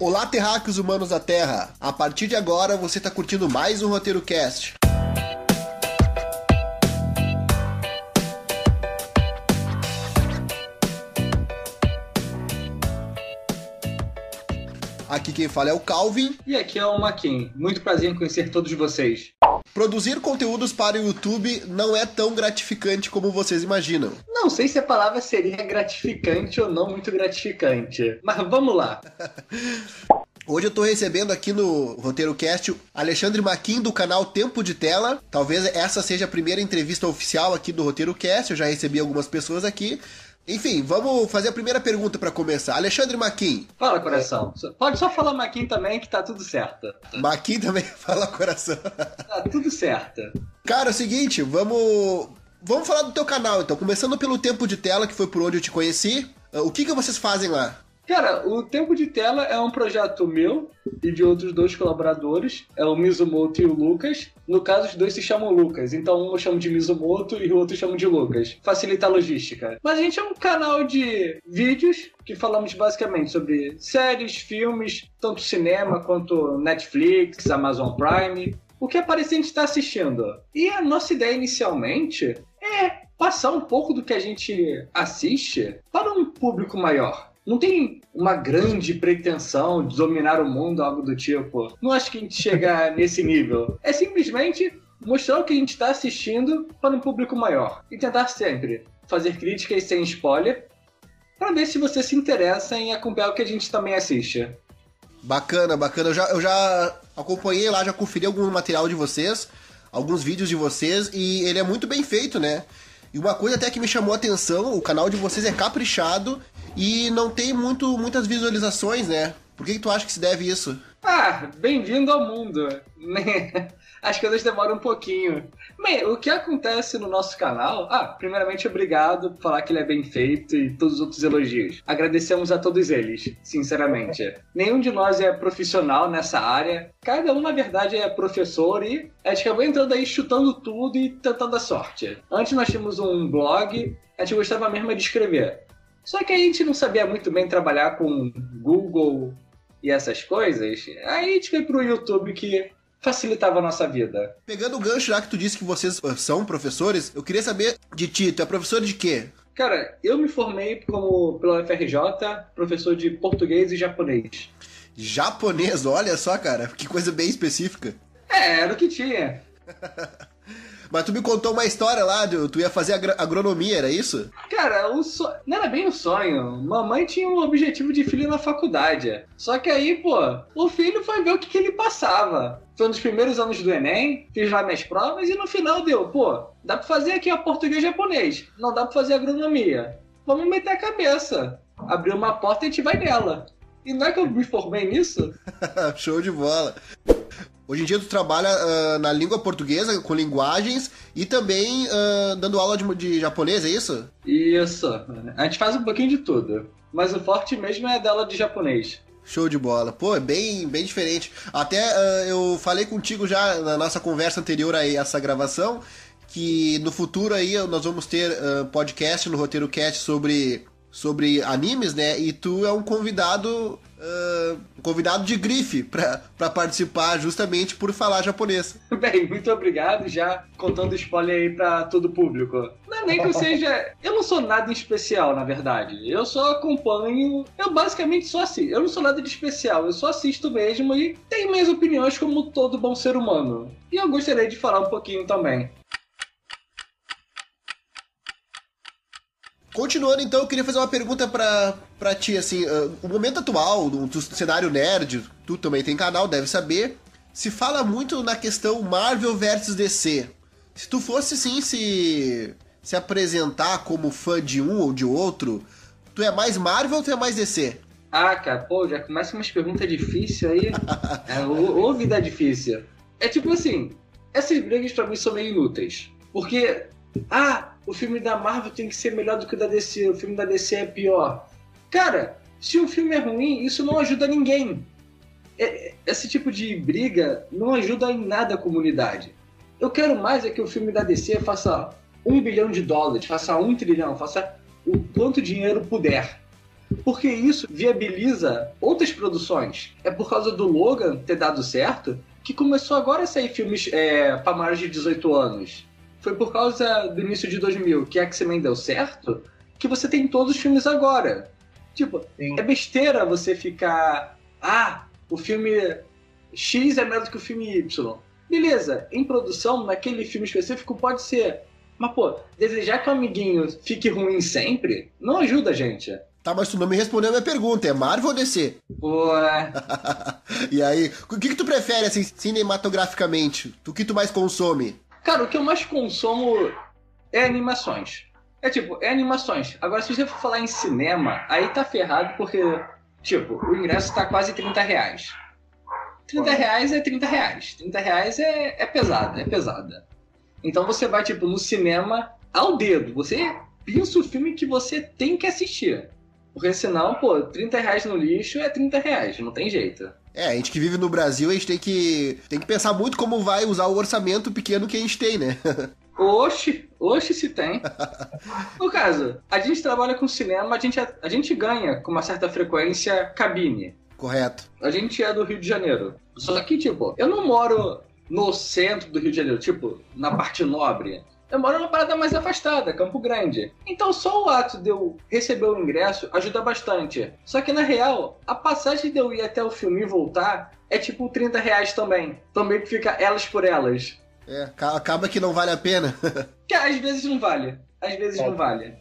Olá, terráqueos humanos da Terra! A partir de agora você está curtindo mais um Roteiro Cast. Aqui quem fala é o Calvin. E aqui é o Maquin. Muito prazer em conhecer todos vocês. Produzir conteúdos para o YouTube não é tão gratificante como vocês imaginam. Não sei se a palavra seria gratificante ou não muito gratificante. Mas vamos lá. Hoje eu tô recebendo aqui no Roteiro Cast Alexandre Maquin do canal Tempo de Tela. Talvez essa seja a primeira entrevista oficial aqui do Roteiro Cast. Eu já recebi algumas pessoas aqui. Enfim, vamos fazer a primeira pergunta para começar. Alexandre Maquin. Fala, coração. Pode só falar Maquin também, que tá tudo certo. Maquin também fala, coração. Tá tudo certo. Cara, é o seguinte, vamos. Vamos falar do teu canal, então. Começando pelo tempo de tela, que foi por onde eu te conheci. O que, que vocês fazem lá? Cara, o Tempo de Tela é um projeto meu e de outros dois colaboradores, é o Mizumoto e o Lucas. No caso, os dois se chamam Lucas, então um eu chamo de Mizumoto e o outro eu chamo de Lucas. Facilita a logística. Mas a gente é um canal de vídeos que falamos basicamente sobre séries, filmes, tanto cinema quanto Netflix, Amazon Prime. O que aparecer a gente está assistindo. E a nossa ideia inicialmente é passar um pouco do que a gente assiste para um público maior não tem uma grande pretensão de dominar o mundo, algo do tipo. Não acho que a gente chegar nesse nível. É simplesmente mostrar o que a gente está assistindo para um público maior. E tentar sempre fazer críticas sem spoiler para ver se você se interessa em acompanhar o que a gente também assiste. Bacana, bacana. Eu já, eu já acompanhei lá, já conferi algum material de vocês, alguns vídeos de vocês, e ele é muito bem feito, né? E uma coisa até que me chamou a atenção, o canal de vocês é caprichado e não tem muito, muitas visualizações, né? Por que, que tu acha que se deve isso? Ah, bem-vindo ao mundo. As coisas demoram um pouquinho. Bem, o que acontece no nosso canal? Ah, primeiramente, obrigado por falar que ele é bem feito e todos os outros elogios. Agradecemos a todos eles, sinceramente. Nenhum de nós é profissional nessa área. Cada um, na verdade, é professor e a gente acabou entrando aí chutando tudo e tentando a sorte. Antes nós tínhamos um blog, a gente gostava mesmo de escrever. Só que a gente não sabia muito bem trabalhar com Google e essas coisas. Aí a gente foi pro YouTube que facilitava a nossa vida. Pegando o gancho já que tu disse que vocês eh, são professores, eu queria saber de ti, tu é professor de quê? Cara, eu me formei como pela FRJ, professor de português e japonês. Japonês, olha só, cara, que coisa bem específica. É, era o que tinha. Mas tu me contou uma história lá, tu ia fazer agr agronomia, era isso? Cara, o so... não era bem um sonho. Mamãe tinha um objetivo de filho na faculdade. Só que aí, pô, o filho foi ver o que, que ele passava. Foi um dos primeiros anos do Enem, fiz lá minhas provas e no final deu, pô, dá pra fazer aqui a português japonês, não dá pra fazer agronomia. Vamos meter a cabeça. Abrir uma porta e a gente vai nela. E não é que eu me formei nisso? Show de bola. Hoje em dia tu trabalha uh, na língua portuguesa, com linguagens, e também uh, dando aula de, de, japonês, é isso? Isso. A gente faz um pouquinho de tudo. Mas o forte mesmo é da aula de japonês. Show de bola. Pô, é bem, bem diferente. Até uh, eu falei contigo já na nossa conversa anterior a essa gravação, que no futuro aí nós vamos ter podcast no Roteiro Cast sobre, sobre animes, né? E tu é um convidado uh, convidado de grife para participar justamente por falar japonês. Bem, muito obrigado já contando spoiler aí para todo o público. Não é nem que eu seja. Eu não sou nada em especial, na verdade. Eu só acompanho. Eu basicamente só assisto. Eu não sou nada de especial, eu só assisto mesmo e tenho minhas opiniões como todo bom ser humano. E eu gostaria de falar um pouquinho também. Continuando, então, eu queria fazer uma pergunta pra, pra ti, assim, uh, o momento atual do, do, cenário nerd, tu também tem canal, deve saber, se fala muito na questão Marvel versus DC. Se tu fosse, sim, se, se apresentar como fã de um ou de outro, tu é mais Marvel ou tu é mais DC? Ah, cara, pô, já começa umas perguntas difíceis aí. é, ou, ou vida difícil. É tipo assim, essas brigas pra mim são meio inúteis. Porque, ah, o filme da Marvel tem que ser melhor do que o da DC, o filme da DC é pior. Cara, se um filme é ruim, isso não ajuda ninguém. É, esse tipo de briga não ajuda em nada a comunidade. Eu quero mais é que o filme da DC faça um bilhão de dólares, faça um trilhão, faça o quanto dinheiro puder. Porque isso viabiliza outras produções. É por causa do Logan ter dado certo que começou agora a sair filmes é, para maiores de 18 anos. Foi por causa do início de 2000 que X-Men deu certo que você tem todos os filmes agora. Tipo, Sim. é besteira você ficar. Ah, o filme X é melhor do que o filme Y. Beleza, em produção, naquele filme específico, pode ser. Mas, pô, desejar que o amiguinho fique ruim sempre não ajuda a gente. Tá, mas tu não me respondeu a minha pergunta, é Marvel ou DC? Ué. e aí, o que, que tu prefere, assim, cinematograficamente? O que tu mais consome? Cara, o que eu mais consumo é animações. É tipo, é animações. Agora, se você for falar em cinema, aí tá ferrado porque, tipo, o ingresso tá quase 30 reais. 30 reais é 30 reais. 30 reais é, é pesada, é pesada. Então você vai, tipo, no cinema ao dedo. Você pensa o filme que você tem que assistir. Porque senão, pô, 30 reais no lixo é 30 reais, não tem jeito. É, a gente que vive no Brasil, a gente tem que, tem que pensar muito como vai usar o orçamento pequeno que a gente tem, né? Oxe, oxe se tem. No caso, a gente trabalha com cinema, a gente, a gente ganha com uma certa frequência cabine. Correto. A gente é do Rio de Janeiro. Só que, tipo, eu não moro no centro do Rio de Janeiro, tipo, na parte nobre. Eu moro numa parada mais afastada, Campo Grande. Então só o ato de eu receber o ingresso ajuda bastante. Só que na real, a passagem de eu ir até o filme e voltar é tipo 30 reais também. Também fica elas por elas. É, acaba que não vale a pena. que às vezes não vale. Às vezes é. não vale.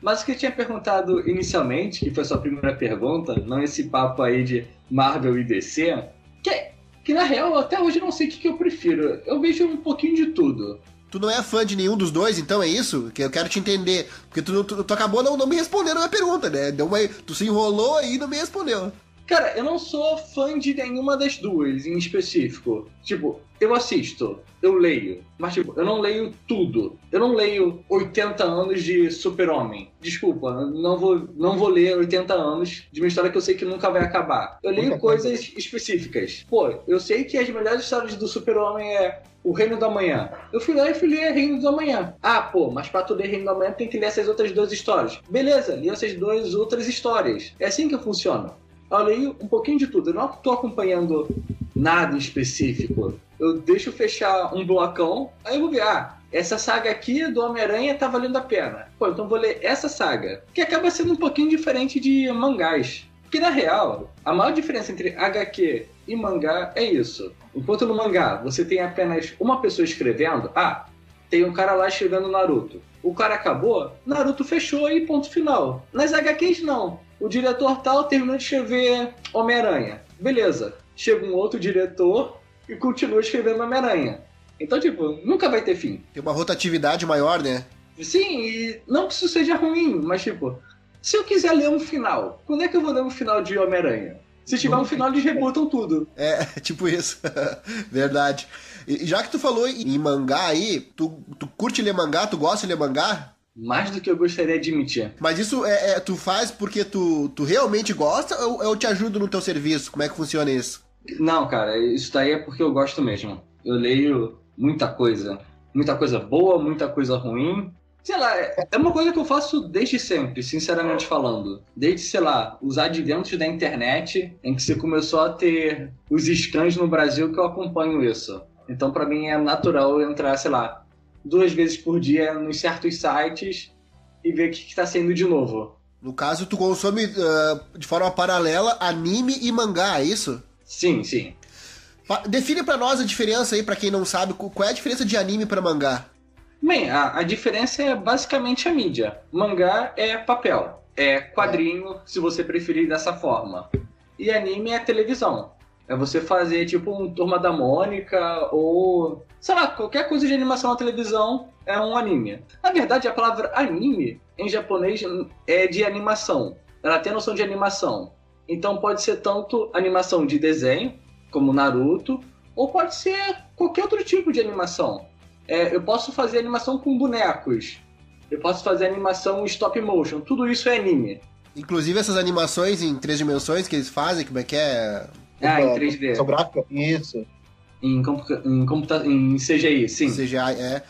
Mas o que eu tinha perguntado inicialmente, que foi a sua primeira pergunta, não esse papo aí de Marvel e DC, que, que na real até hoje eu não sei o que, que eu prefiro. Eu vejo um pouquinho de tudo. Tu não é fã de nenhum dos dois, então é isso? Que eu quero te entender. Porque tu, tu, tu acabou não, não me respondendo a minha pergunta, né? Deu uma, tu se enrolou aí e não me respondeu. Cara, eu não sou fã de nenhuma das duas em específico. Tipo, eu assisto, eu leio, mas tipo, eu não leio tudo. Eu não leio 80 anos de Super-Homem. Desculpa, não vou, não vou ler 80 anos de uma história que eu sei que nunca vai acabar. Eu leio coisas específicas. Pô, eu sei que as melhores histórias do Super-Homem é o Reino da Manhã. Eu fui lá e fui ler Reino da Manhã. Ah, pô, mas pra tu ler Reino da Manhã tem que ler essas outras duas histórias. Beleza, li essas duas outras histórias. É assim que funciona eu leio um pouquinho de tudo. Eu não estou acompanhando nada específico. Eu deixo fechar um blocão, aí eu vou ver, ah, essa saga aqui do Homem-Aranha tá valendo a pena. Pô, então vou ler essa saga. Que acaba sendo um pouquinho diferente de mangás. Porque na real, a maior diferença entre HQ e mangá é isso. Enquanto no mangá você tem apenas uma pessoa escrevendo, ah, tem um cara lá escrevendo Naruto. O cara acabou, Naruto fechou e ponto final. Nas HQs não o diretor tal terminou de escrever Homem-Aranha. Beleza. Chega um outro diretor e continua escrevendo Homem-Aranha. Então, tipo, nunca vai ter fim. Tem uma rotatividade maior, né? Sim, e não que isso seja ruim, mas tipo, se eu quiser ler um final, quando é que eu vou ler um final de Homem-Aranha? Se tiver um final, eles rebutam tudo. É, tipo isso. Verdade. E já que tu falou em mangá aí, tu, tu curte ler mangá? Tu gosta de ler mangá? Mais do que eu gostaria de admitir. Mas isso é, é tu faz porque tu, tu realmente gosta ou eu te ajudo no teu serviço? Como é que funciona isso? Não, cara, isso daí é porque eu gosto mesmo. Eu leio muita coisa. Muita coisa boa, muita coisa ruim. Sei lá, é uma coisa que eu faço desde sempre, sinceramente falando. Desde, sei lá, os adventos da internet, em que você começou a ter os scans no Brasil que eu acompanho isso. Então, para mim, é natural entrar, sei lá, duas vezes por dia nos certos sites e ver o que está saindo de novo. No caso, tu consome uh, de forma paralela anime e mangá, é isso? Sim, sim. Define para nós a diferença aí, para quem não sabe, qual é a diferença de anime para mangá? Bem, a, a, diferença é basicamente a mídia. Mangá é papel, é quadrinho, se você preferir dessa forma. E anime é televisão. É você fazer tipo um Turma da Mônica ou sei lá, qualquer coisa de animação na televisão é um anime. Na verdade, a palavra anime em japonês é de animação. Ela tem a noção de animação. Então pode ser tanto animação de desenho, como Naruto, ou pode ser qualquer outro tipo de animação. É, eu posso fazer animação com bonecos. Eu posso fazer animação stop motion. Tudo isso é anime. Inclusive essas animações em três dimensões que eles fazem, como é que é? Ah, em 3D. São gráfica? Isso. Em, computa em, computa em CGI, sim. CGI, é.